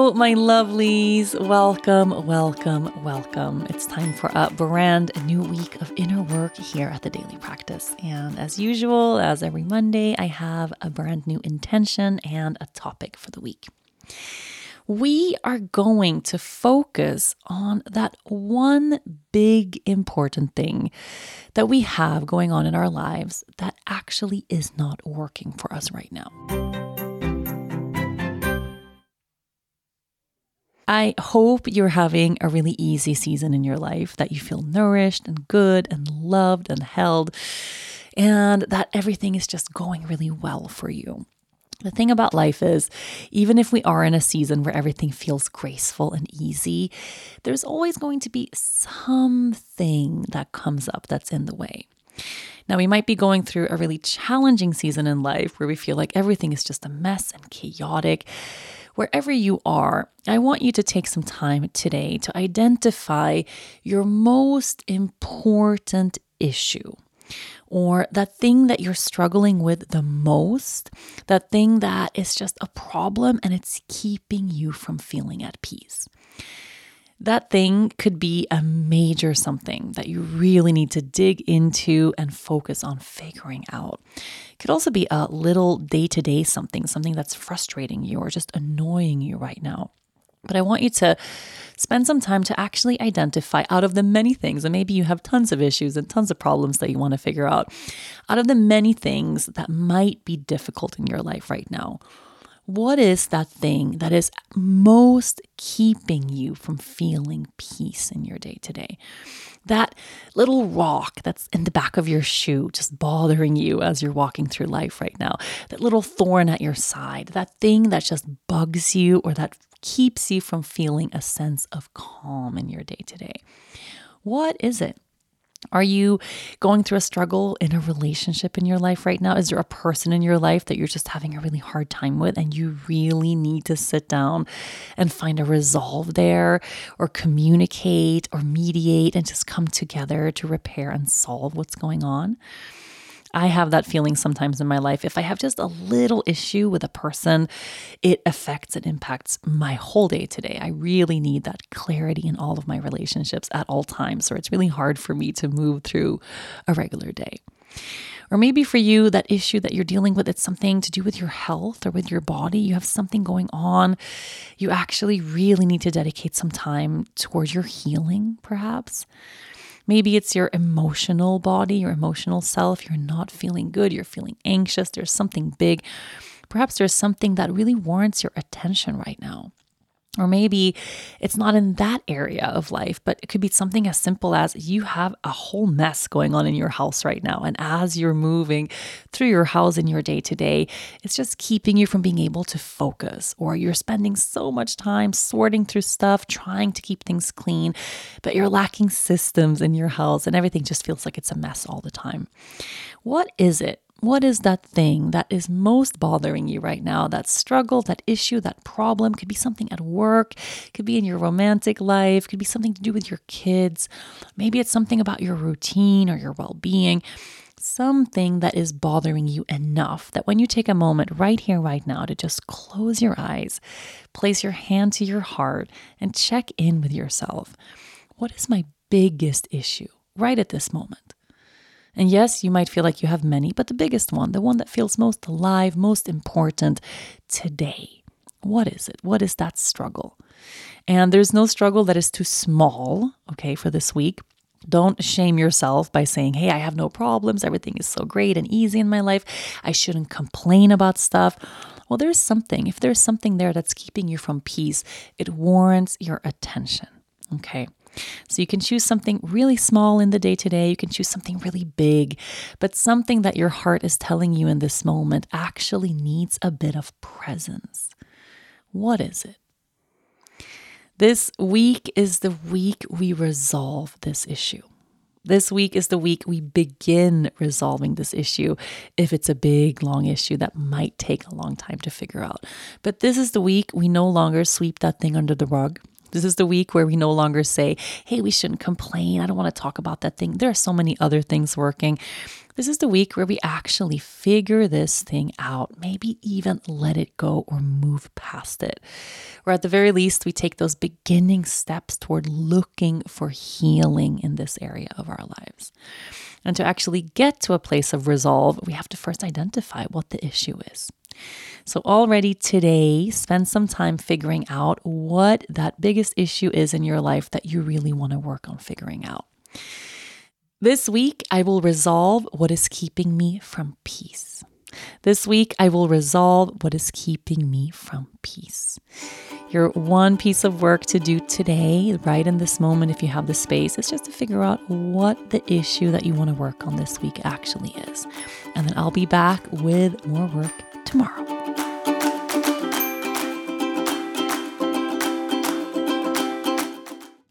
My lovelies. Welcome, welcome, welcome. It's time for a brand new week of inner work here at the Daily Practice. And as usual, as every Monday, I have a brand new intention and a topic for the week. We are going to focus on that one big important thing that we have going on in our lives that actually is not working for us right now. I hope you're having a really easy season in your life, that you feel nourished and good and loved and held, and that everything is just going really well for you. The thing about life is, even if we are in a season where everything feels graceful and easy, there's always going to be something that comes up that's in the way. Now, we might be going through a really challenging season in life where we feel like everything is just a mess and chaotic wherever you are, I want you to take some time today to identify your most important issue or that thing that you're struggling with the most, that thing that is just a problem and it's keeping you from feeling at peace. That thing could be a major something that you really need to dig into and focus on figuring out. It could also be a little day to day something, something that's frustrating you or just annoying you right now. But I want you to spend some time to actually identify out of the many things, and maybe you have tons of issues and tons of problems that you want to figure out, out of the many things that might be difficult in your life right now what is that thing that is most keeping you from feeling peace in your day to day? That little rock that's in the back of your shoe, just bothering you as you're walking through life right now. That little thorn at your side, that thing that just bugs you or that keeps you from feeling a sense of calm in your day to day. What is it? Are you going through a struggle in a relationship in your life right now? Is there a person in your life that you're just having a really hard time with and you really need to sit down and find a resolve there or communicate or mediate and just come together to repair and solve what's going on? I have that feeling sometimes in my life. If I have just a little issue with a person, it affects and impacts my whole day today. I really need that clarity in all of my relationships at all times. Or it's really hard for me to move through a regular day. Or maybe for you, that issue that you're dealing with, it's something to do with your health or with your body. You have something going on. You actually really need to dedicate some time towards your healing, perhaps. Maybe it's your emotional body, your emotional self. You're not feeling good. You're feeling anxious. There's something big. Perhaps there's something that really warrants your attention right now. Or maybe it's not in that area of life, but it could be something as simple as you have a whole mess going on in your house right now. And as you're moving through your house in your day to day, it's just keeping you from being able to focus. Or you're spending so much time sorting through stuff, trying to keep things clean, but you're lacking systems in your house and everything just feels like it's a mess all the time. What is it what is that thing that is most bothering you right now? That struggle, that issue, that problem could be something at work, could be in your romantic life, could be something to do with your kids. Maybe it's something about your routine or your well being. Something that is bothering you enough that when you take a moment right here, right now, to just close your eyes, place your hand to your heart, and check in with yourself. What is my biggest issue right at this moment? And yes, you might feel like you have many, but the biggest one, the one that feels most alive, most important today. What is it? What is that struggle? And there's no struggle that is too small, okay, for this week. Don't shame yourself by saying, Hey, I have no problems. Everything is so great and easy in my life. I shouldn't complain about stuff. Well, there's something. If there's something there that's keeping you from peace, it warrants your attention. Okay. So you can choose something really small in the day to day, you can choose something really big, but something that your heart is telling you in this moment actually needs a bit of presence. What is it? This week is the week we resolve this issue. This week is the week we begin resolving this issue if it's a big, long issue that might take a long time to figure out. But this is the week we no longer sweep that thing under the rug. This is the week where we no longer say, hey, we shouldn't complain. I don't want to talk about that thing. There are so many other things working. This is the week where we actually figure this thing out, maybe even let it go or move past it. Or at the very least, we take those beginning steps toward looking for healing in this area of our lives. And to actually get to a place of resolve, we have to first identify what the issue is. So, already today, spend some time figuring out what that biggest issue is in your life that you really want to work on figuring out. This week, I will resolve what is keeping me from peace. This week, I will resolve what is keeping me from peace. Your one piece of work to do today, right in this moment, if you have the space, is just to figure out what the issue that you want to work on this week actually is. And then I'll be back with more work tomorrow.